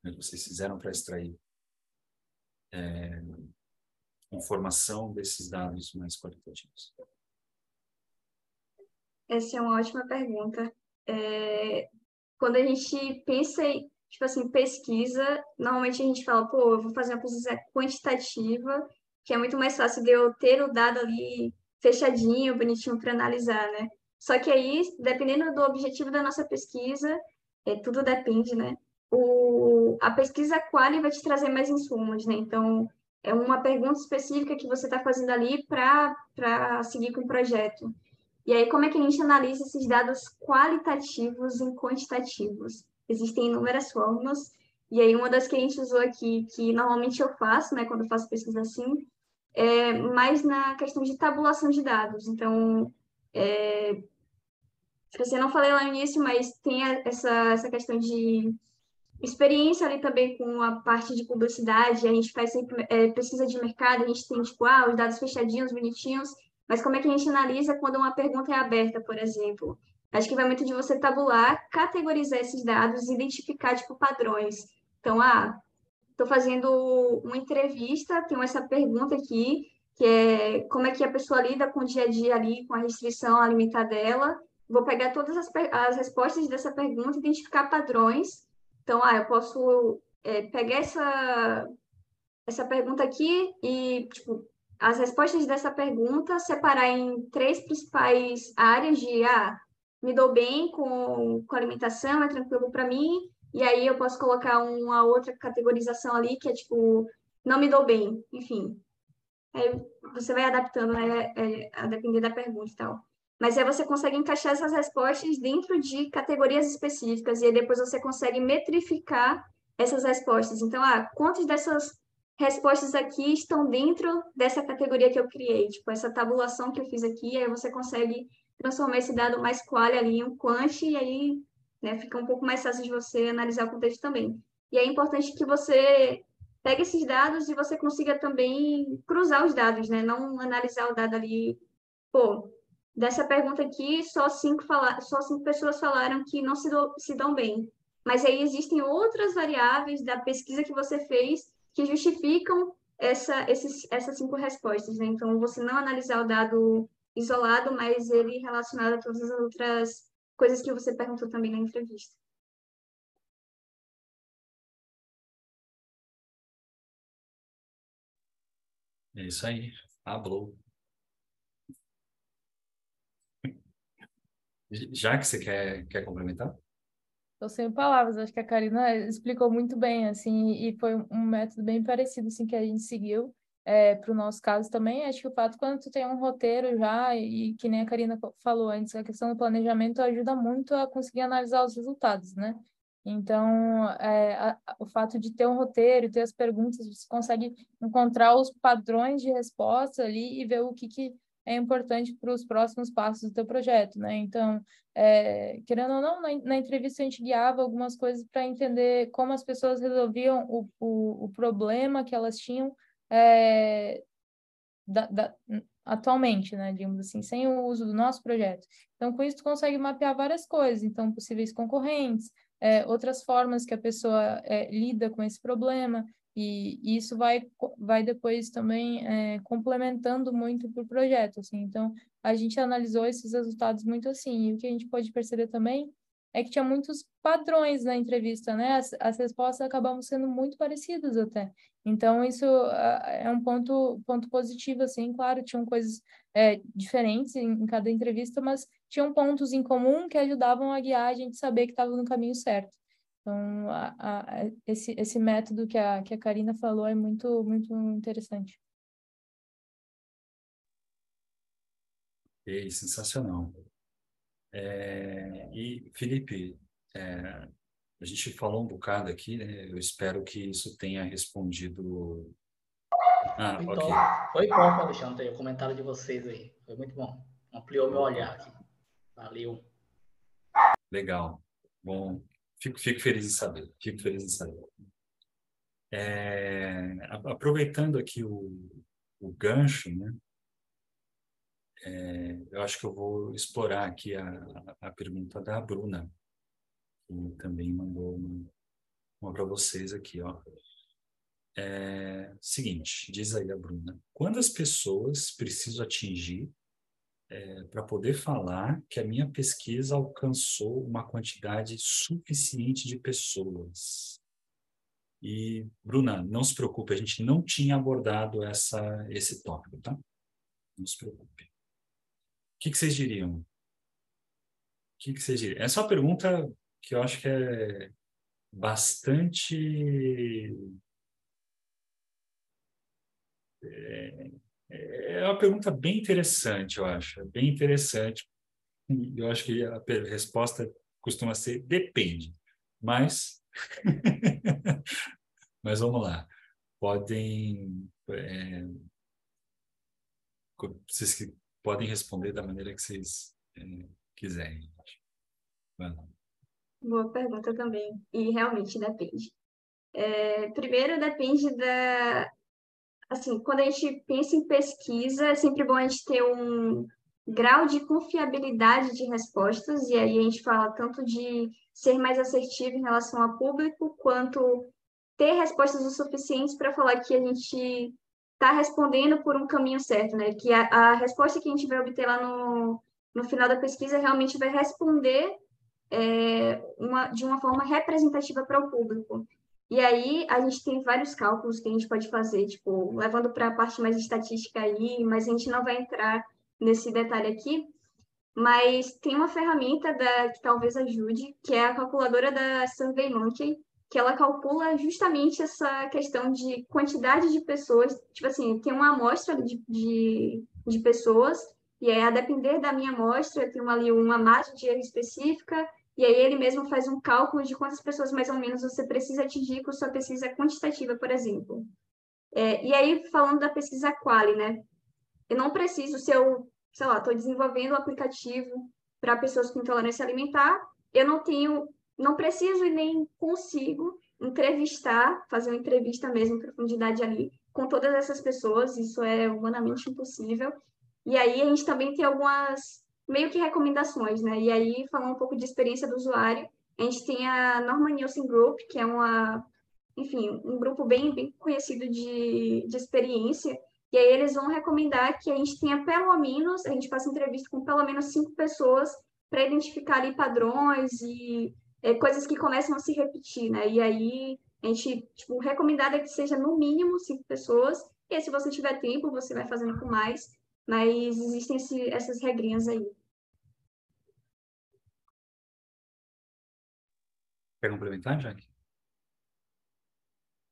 né? vocês fizeram para extrair é, informação desses dados mais qualitativos? Essa é uma ótima pergunta. É, quando a gente pensa em, tipo assim, pesquisa, normalmente a gente fala, pô, eu vou fazer uma pesquisa quantitativa, que é muito mais fácil de eu ter o dado ali fechadinho, bonitinho para analisar, né? Só que aí, dependendo do objetivo da nossa pesquisa, é, tudo depende, né? O, a pesquisa quali vai te trazer mais insumos, né? Então, é uma pergunta específica que você está fazendo ali para seguir com o projeto. E aí, como é que a gente analisa esses dados qualitativos em quantitativos? Existem inúmeras formas, e aí uma das que a gente usou aqui, que normalmente eu faço, né, quando eu faço pesquisa assim, é mais na questão de tabulação de dados. Então, é, você não falei lá no início, mas tem essa, essa questão de experiência ali também com a parte de publicidade, a gente faz sempre é, pesquisa de mercado, a gente tem, tipo, ah, os dados fechadinhos, bonitinhos, mas como é que a gente analisa quando uma pergunta é aberta, por exemplo? Acho que vai muito de você tabular, categorizar esses dados, identificar, tipo, padrões. Então, ah, estou fazendo uma entrevista, tenho essa pergunta aqui, que é como é que a pessoa lida com o dia a dia ali, com a restrição alimentar dela. Vou pegar todas as, as respostas dessa pergunta, identificar padrões. Então, ah, eu posso é, pegar essa, essa pergunta aqui e, tipo, as respostas dessa pergunta, separar em três principais áreas de, ah, me dou bem com, com alimentação, é tranquilo para mim, e aí eu posso colocar uma outra categorização ali, que é tipo, não me dou bem, enfim. Aí você vai adaptando, né, é, a depender da pergunta e tal. Mas aí você consegue encaixar essas respostas dentro de categorias específicas, e aí depois você consegue metrificar essas respostas. Então, ah, quantas dessas respostas aqui estão dentro dessa categoria que eu criei, tipo, essa tabulação que eu fiz aqui, aí você consegue transformar esse dado mais qual ali em um quant, e aí né, fica um pouco mais fácil de você analisar o contexto também. E é importante que você pegue esses dados e você consiga também cruzar os dados, né, não analisar o dado ali, pô, dessa pergunta aqui, só cinco, fala... só cinco pessoas falaram que não se, do... se dão bem. Mas aí existem outras variáveis da pesquisa que você fez que justificam essa, esses, essas cinco respostas. Né? Então, você não analisar o dado isolado, mas ele relacionado a todas as outras coisas que você perguntou também na entrevista. É isso aí. Falou. Já que você quer, quer complementar? Estou sem palavras, acho que a Karina explicou muito bem, assim, e foi um método bem parecido, assim, que a gente seguiu é, para o nosso caso também. Acho que o fato, quando tu tem um roteiro já, e que nem a Karina falou antes, a questão do planejamento ajuda muito a conseguir analisar os resultados, né? Então, é, a, o fato de ter um roteiro, ter as perguntas, você consegue encontrar os padrões de resposta ali e ver o que, que é importante para os próximos passos do teu projeto, né? Então, é, querendo ou não, na, na, entrevista a gente guiava algumas coisas para entender como as pessoas resolviam o, o, o problema que elas tinham é, da, da, atualmente, né? Digamos assim, sem o uso do nosso projeto. Então, com isso, tu consegue mapear várias coisas. Então, possíveis concorrentes, é, outras formas que a pessoa é, lida com esse problema. E, e isso vai, vai depois também é, complementando muito para o projeto, assim. Então, a gente analisou esses resultados muito assim. E o que a gente pode perceber também é que tinha muitos padrões na entrevista, né? As, as respostas acabavam sendo muito parecidas até. Então, isso uh, é um ponto, ponto positivo, assim. Claro, tinham coisas é, diferentes em, em, cada entrevista, mas tinham pontos em comum que ajudavam a guiar a gente saber que estava no caminho certo. Então, a, a, esse, esse método que a, que a Karina falou é muito, muito interessante. E sensacional. É, e, Felipe, é, a gente falou um bocado aqui, né? eu espero que isso tenha respondido. Ah, foi, ok. Top. Foi top, Alexandre, o comentário de vocês aí. Foi muito bom. ampliou meu olhar aqui. Valeu. Legal. Bom, fico, fico feliz em saber. Fico feliz em saber. É, aproveitando aqui o, o gancho, né? É, eu acho que eu vou explorar aqui a, a pergunta da Bruna, que também mandou uma, uma para vocês aqui, ó. É, seguinte, diz aí a Bruna, quantas pessoas preciso atingir é, para poder falar que a minha pesquisa alcançou uma quantidade suficiente de pessoas? E, Bruna, não se preocupe, a gente não tinha abordado essa, esse tópico, tá? Não se preocupe. O que, que vocês diriam? O que, que vocês diriam? Essa é uma pergunta que eu acho que é bastante. É, é uma pergunta bem interessante, eu acho. Bem interessante. Eu acho que a resposta costuma ser depende. Mas Mas vamos lá. Podem. É, que podem responder da maneira que vocês é, quiserem. Boa pergunta também. E realmente depende. É, primeiro, depende da. Assim, quando a gente pensa em pesquisa, é sempre bom a gente ter um grau de confiabilidade de respostas, e aí a gente fala tanto de ser mais assertivo em relação ao público, quanto ter respostas o suficientes para falar que a gente está respondendo por um caminho certo, né? Que a, a, resposta que a gente vai obter lá no, no final da pesquisa realmente vai responder é, uma, de uma forma representativa para o público. E aí a gente tem vários cálculos que a gente pode fazer, tipo, levando para a parte mais estatística aí, mas a gente não vai entrar nesse detalhe aqui. Mas tem uma ferramenta da, que talvez ajude, que é a calculadora da SurveyMonkey, que ela calcula justamente essa questão de quantidade de pessoas. Tipo assim, tem uma amostra de, de, de pessoas, e aí, a depender da minha amostra, tem uma, ali uma margem de erro específica, e aí ele mesmo faz um cálculo de quantas pessoas mais ou menos você precisa atingir com sua pesquisa quantitativa, por exemplo. É, e aí, falando da pesquisa quali, né? Eu não preciso, se eu sei lá, estou desenvolvendo um aplicativo para pessoas com intolerância alimentar, eu não tenho, não preciso e nem consigo entrevistar, fazer uma entrevista mesmo em profundidade ali com todas essas pessoas, isso é humanamente impossível. E aí a gente também tem algumas meio que recomendações, né? E aí falando um pouco de experiência do usuário, a gente tem a Norman Nielsen Group, que é uma, enfim, um grupo bem, bem conhecido de, de experiência, e aí eles vão recomendar que a gente tenha pelo menos, a gente faça entrevista com pelo menos cinco pessoas para identificar ali padrões e é, coisas que começam a se repetir, né? E aí a gente, tipo, recomendado é que seja no mínimo cinco pessoas. E aí, se você tiver tempo, você vai fazendo com mais. Mas existem esse, essas regrinhas aí. Quer complementar, Jack?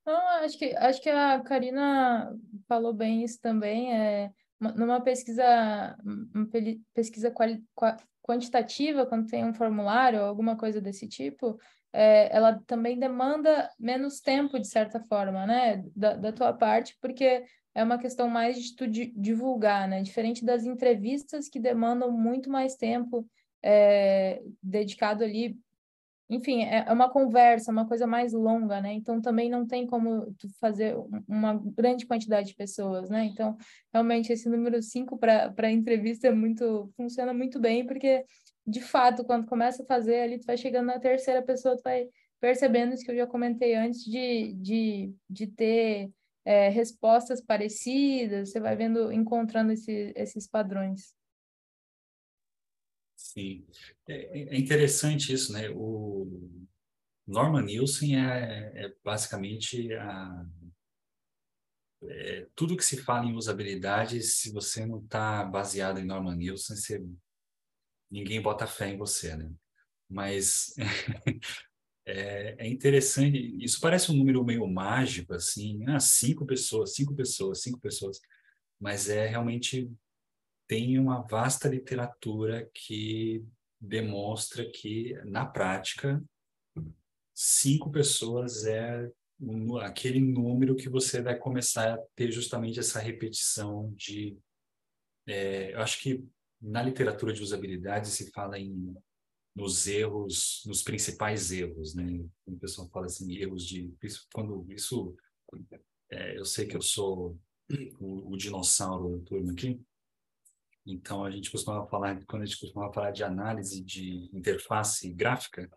Não, acho que, acho que a Karina falou bem isso também. É, numa pesquisa, uma pesquisa quali, quantitativa, quando tem um formulário ou alguma coisa desse tipo, é, ela também demanda menos tempo, de certa forma, né, da, da tua parte, porque é uma questão mais de tu divulgar, né, diferente das entrevistas que demandam muito mais tempo é, dedicado ali enfim, é, é uma conversa, uma coisa mais longa, né? Então também não tem como fazer uma grande quantidade de pessoas, né? Então, realmente esse número 5 para entrevista é muito funciona muito bem, porque de fato, quando começa a fazer ali, tu vai chegando na terceira pessoa, tu vai percebendo isso que eu já comentei antes de, de, de ter é, respostas parecidas, você vai vendo, encontrando esse, esses padrões. Sim, é, é interessante isso, né? O Norman Nielsen é, é basicamente a, é, tudo que se fala em usabilidade, se você não está baseado em Norman Nielsen, você, ninguém bota fé em você, né? Mas é, é, interessante, isso parece um número meio mágico, assim, ah, cinco pessoas, cinco pessoas, cinco pessoas, mas é realmente tem uma vasta literatura que demonstra que, na prática, cinco pessoas é aquele número que você vai começar a ter justamente essa repetição de. É, eu acho que na literatura de usabilidade se fala em nos erros, nos principais erros, né? O pessoal fala assim, erros de isso, quando isso é, eu sei que eu sou o, o dinossauro do turno aqui, então a gente costumava falar quando a gente costumava falar de análise de interface gráfica,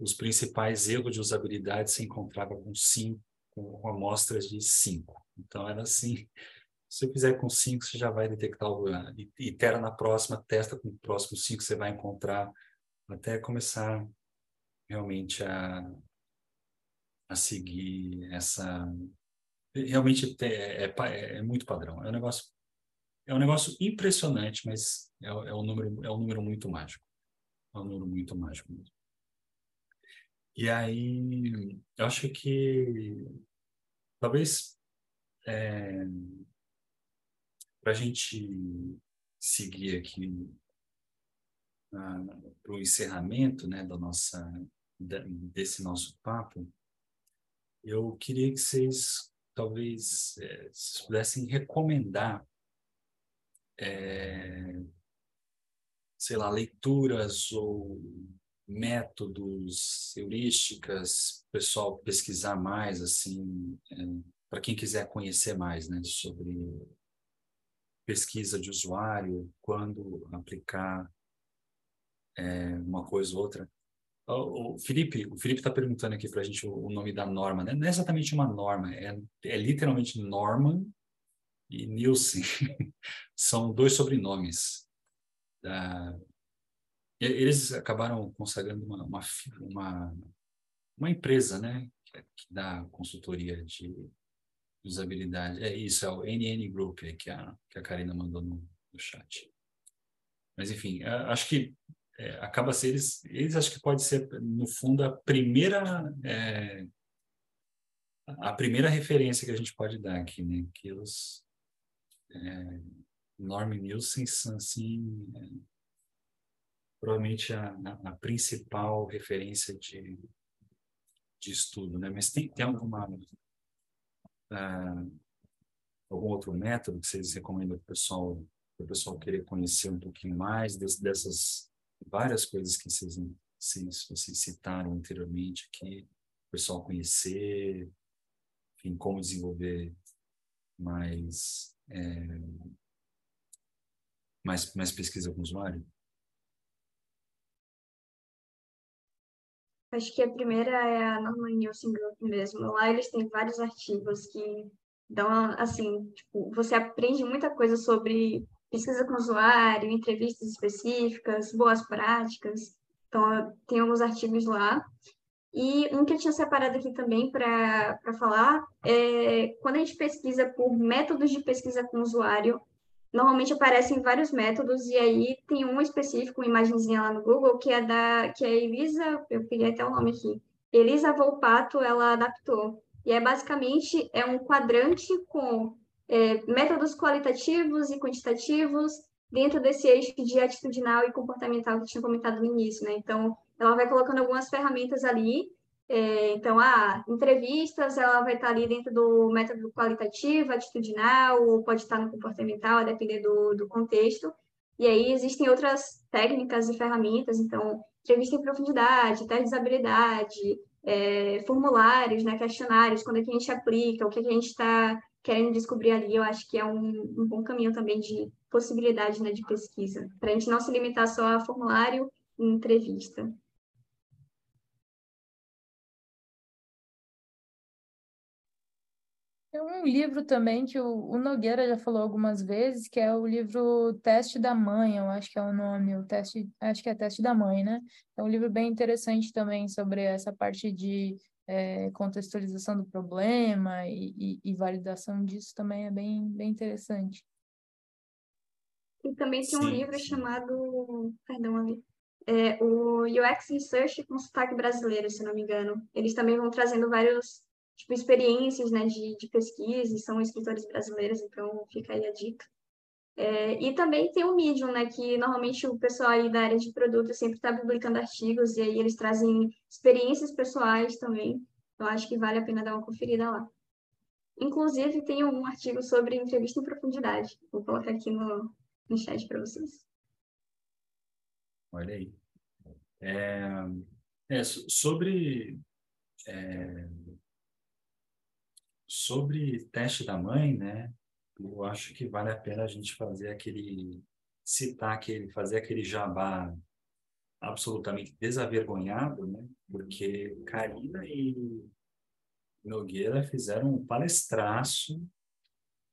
os principais erros de usabilidade se encontrava com cinco, com amostras de cinco. Então era assim, se você fizer com 5, você já vai detectar o itera na próxima, testa com o próximo 5, você vai encontrar até começar realmente a, a seguir essa realmente é, é, é, muito padrão. É um negócio é um negócio impressionante, mas é, é um número é um número muito mágico. É um número muito mágico mesmo. E aí, eu acho que talvez é, para a gente seguir aqui uh, para o encerramento né, da nossa, desse nosso papo, eu queria que vocês talvez é, pudessem recomendar é, sei lá, leituras ou métodos, heurísticas, pessoal pesquisar mais, assim, é, para quem quiser conhecer mais, né, sobre pesquisa de usuário, quando aplicar é, uma coisa ou outra. O, o Felipe, o Felipe está perguntando aqui para a gente o, o, nome da norma. Né? Não é exatamente uma norma, é, é literalmente Norman e Nielsen. São dois sobrenomes. Da... Eles acabaram consagrando uma, uma, uma, uma empresa, né, que dá consultoria de usabilidade. É isso, é o NN Group que a, que a Karina mandou no, no chat. Mas, enfim, acho que é, acaba ser eles, eles acho que pode ser, no fundo, a primeira é, a primeira referência que a gente pode dar aqui, né? Que os é, Norm Nielsen assim, é, provavelmente a, a, a, principal referência de, de estudo, né? Mas tem, tem alguma uh, algum outro método que vocês recomendam para o pessoal, para o pessoal querer conhecer um pouquinho mais dessas várias coisas que vocês, vocês, vocês citaram anteriormente aqui, o pessoal conhecer, enfim, como desenvolver mais, é, mais, mais pesquisa com o usuário? Acho que a primeira é a Norman Nielsen Group mesmo. Lá eles têm vários artigos que dão, assim, tipo, você aprende muita coisa sobre pesquisa com o usuário, entrevistas específicas, boas práticas. Então, tem alguns artigos lá. E um que eu tinha separado aqui também para falar é quando a gente pesquisa por métodos de pesquisa com usuário, normalmente aparecem vários métodos, e aí tem um específico, uma imagenzinha lá no Google, que é da que é a Elisa, eu peguei até o nome aqui, Elisa Volpato, ela adaptou. E é basicamente é um quadrante com é, métodos qualitativos e quantitativos dentro desse eixo de atitudinal e comportamental que eu tinha comentado no início, né? Então, ela vai colocando algumas ferramentas ali é, então, a entrevistas, ela vai estar ali dentro do método qualitativo, atitudinal, ou pode estar no comportamental, a depender do, do contexto. E aí existem outras técnicas e ferramentas, então, entrevista em profundidade, teste de usabilidade, é, formulários, né, questionários, quando é que a gente aplica, o que, é que a gente está querendo descobrir ali, eu acho que é um, um bom caminho também de possibilidade né, de pesquisa, para a gente não se limitar só a formulário e entrevista. Tem um livro também que o, o, Nogueira já falou algumas vezes, que é o livro Teste da Mãe, eu acho que é o nome, o teste, acho que é Teste da Mãe, né? É um livro bem interessante também sobre essa parte de é, contextualização do problema e, e, e, validação disso também é bem, bem interessante. E também tem um sim, livro chamado, perdão, ali, é, o UX Research com sotaque brasileiro, se não me engano. Eles também vão trazendo vários tipo, experiências né, de, de pesquisa, e são escritores brasileiros, então fica aí a dica. É, e também tem o Medium, né, que normalmente o pessoal aí da área de produto sempre está publicando artigos, e aí eles trazem experiências pessoais também. Eu acho que vale a pena dar uma conferida lá. Inclusive, tem um artigo sobre entrevista em profundidade. Vou colocar aqui no, no chat para vocês. Olha aí. É, é, sobre é, sobre teste da mãe, né? Eu acho que vale a pena a gente fazer aquele citar aquele, fazer aquele jabá absolutamente desavergonhado, né? Porque Karina e Nogueira fizeram um palestraço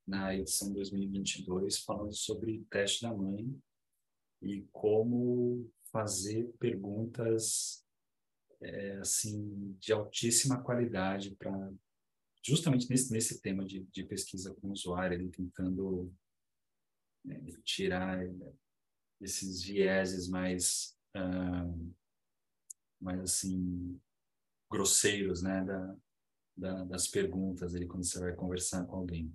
na edição 2022 falando sobre teste da mãe e como fazer perguntas é, assim de altíssima qualidade para justamente nesse nesse tema de, de pesquisa com o usuário, ele tentando né, tirar esses vieses mais uh, mais assim grosseiros, né, da, da, das perguntas ali quando você vai conversar com alguém.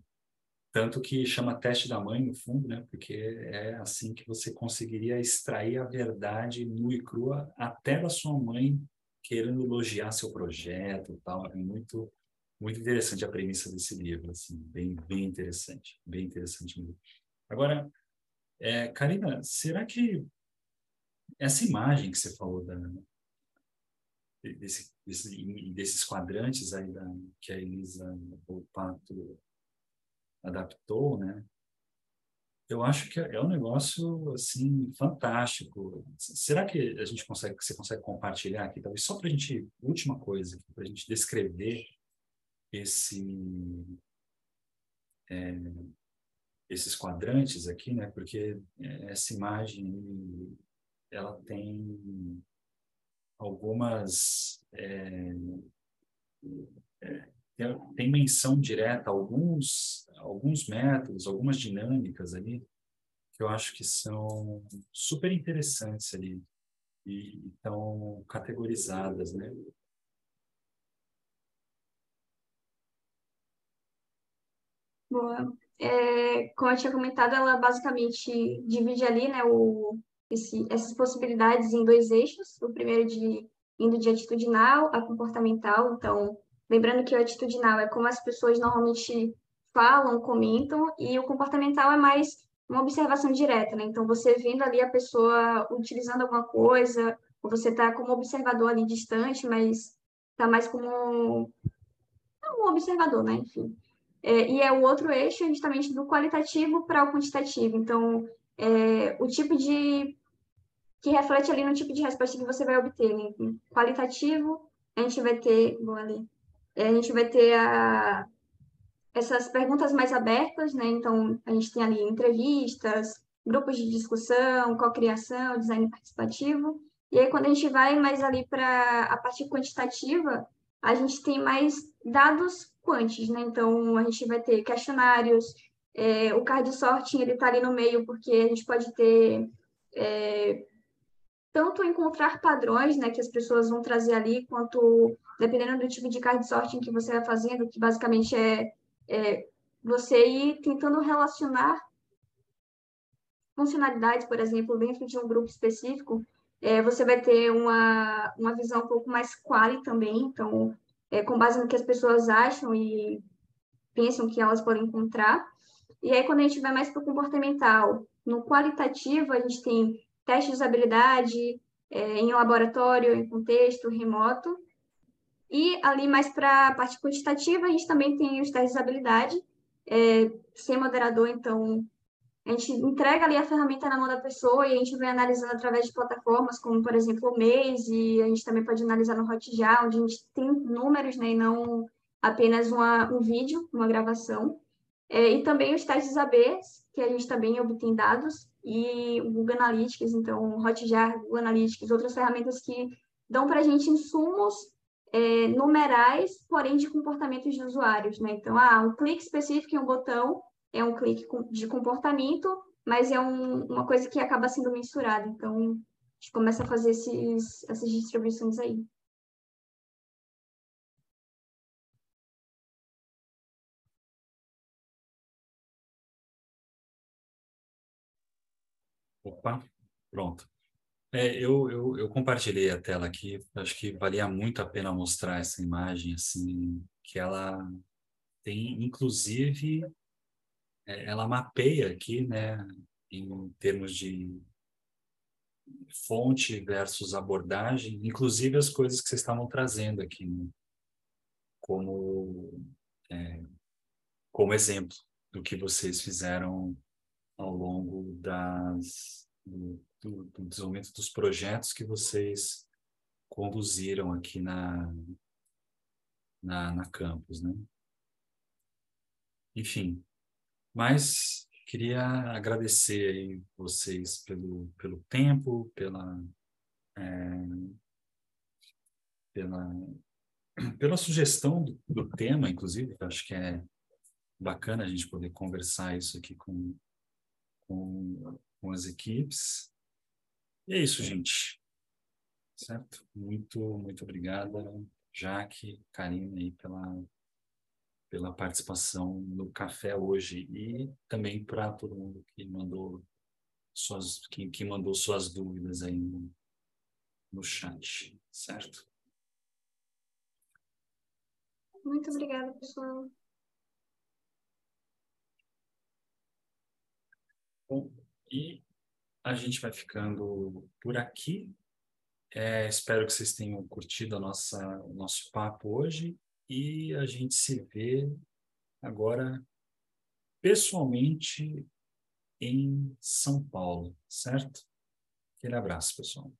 Tanto que chama teste da mãe, no fundo, né? Porque é assim que você conseguiria extrair a verdade nua e crua até da sua mãe querendo elogiar seu projeto tal. É muito, muito interessante a premissa desse livro, assim, bem, bem interessante, bem interessante mesmo. Agora, é, Karina, será que essa imagem que você falou da, desse, desse, desses quadrantes aí da, que a Elisa Volpato adaptou, né? Eu acho que é um negócio assim fantástico. Será que a gente consegue, você consegue compartilhar aqui, talvez só para a gente, última coisa, para a gente descrever esse é, esses quadrantes aqui, né? Porque essa imagem ela tem algumas é, é, tem menção direta a alguns alguns métodos, algumas dinâmicas ali que eu acho que são super interessantes ali e estão categorizadas, né? Boa. É, como eu tinha comentado, ela basicamente divide ali, né, o, esse, essas possibilidades em dois eixos. O primeiro de indo de atitudinal a comportamental. Então, lembrando que o atitudinal é como as pessoas normalmente falam, comentam, e o comportamental é mais uma observação direta, né? Então, você vendo ali a pessoa utilizando alguma coisa, ou você está como observador ali distante, mas está mais como um observador, né? Enfim. É, e é o outro eixo justamente do qualitativo para o quantitativo. Então, é, o tipo de. que reflete ali no tipo de resposta que você vai obter. Né? Qualitativo, a gente vai ter. Bom, ali. É, a gente vai ter a, essas perguntas mais abertas, né? Então, a gente tem ali entrevistas, grupos de discussão, cocriação, design participativo. E aí, quando a gente vai mais ali para a parte quantitativa, a gente tem mais dados quantes, né? Então, a gente vai ter questionários, é, o card sorting ele está ali no meio porque a gente pode ter é, tanto encontrar padrões, né, que as pessoas vão trazer ali, quanto dependendo do tipo de card sorting que você vai fazendo, que basicamente é, é você ir tentando relacionar funcionalidades, por exemplo, dentro de um grupo específico, é, você vai ter uma, uma visão um pouco mais quali também, então é, com base no que as pessoas acham e pensam que elas podem encontrar. E aí, quando a gente vai mais para o comportamental, no qualitativo, a gente tem testes de usabilidade é, em laboratório, em contexto remoto. E ali mais para a parte quantitativa, a gente também tem os testes de usabilidade, é, sem moderador, então a gente entrega ali a ferramenta na mão da pessoa e a gente vem analisando através de plataformas como, por exemplo, o Maze, a gente também pode analisar no Hotjar, onde a gente tem números, né, e não apenas uma, um vídeo, uma gravação. É, e também os testes AB, que a gente também obtém dados, e o Google Analytics, então Hotjar, Google Analytics, outras ferramentas que dão para a gente insumos é, numerais, porém de comportamentos de usuários, né? Então, ah, um clique específico em um botão é um clique de comportamento, mas é um, uma coisa que acaba sendo mensurada. Então, a gente começa a fazer esses, essas distribuições aí. Opa, pronto. É, eu, eu, eu compartilhei a tela aqui, acho que valia muito a pena mostrar essa imagem, assim, que ela tem, inclusive, ela mapeia aqui, né, em termos de fonte versus abordagem, inclusive as coisas que vocês estavam trazendo aqui, né? como, é, como exemplo do que vocês fizeram ao longo das, do, do, do desenvolvimento dos projetos que vocês conduziram aqui na, na, na campus, né? Enfim, mas queria agradecer aí vocês pelo, pelo tempo, pela, é, pela, pela sugestão do, do tema, inclusive, acho que é bacana a gente poder conversar isso aqui com, com, com as equipes. E é isso, gente. Certo? Muito, muito obrigada, Jaque, Karina, aí, pela, pela participação no café hoje e também para todo mundo que mandou suas, que, que mandou suas dúvidas aí no, no chat, certo? Muito obrigada, pessoal. Bom, e a gente vai ficando por aqui. É, espero que vocês tenham curtido a nossa, o nosso papo hoje e a gente se vê agora pessoalmente em São Paulo, certo? Aquele abraço, pessoal.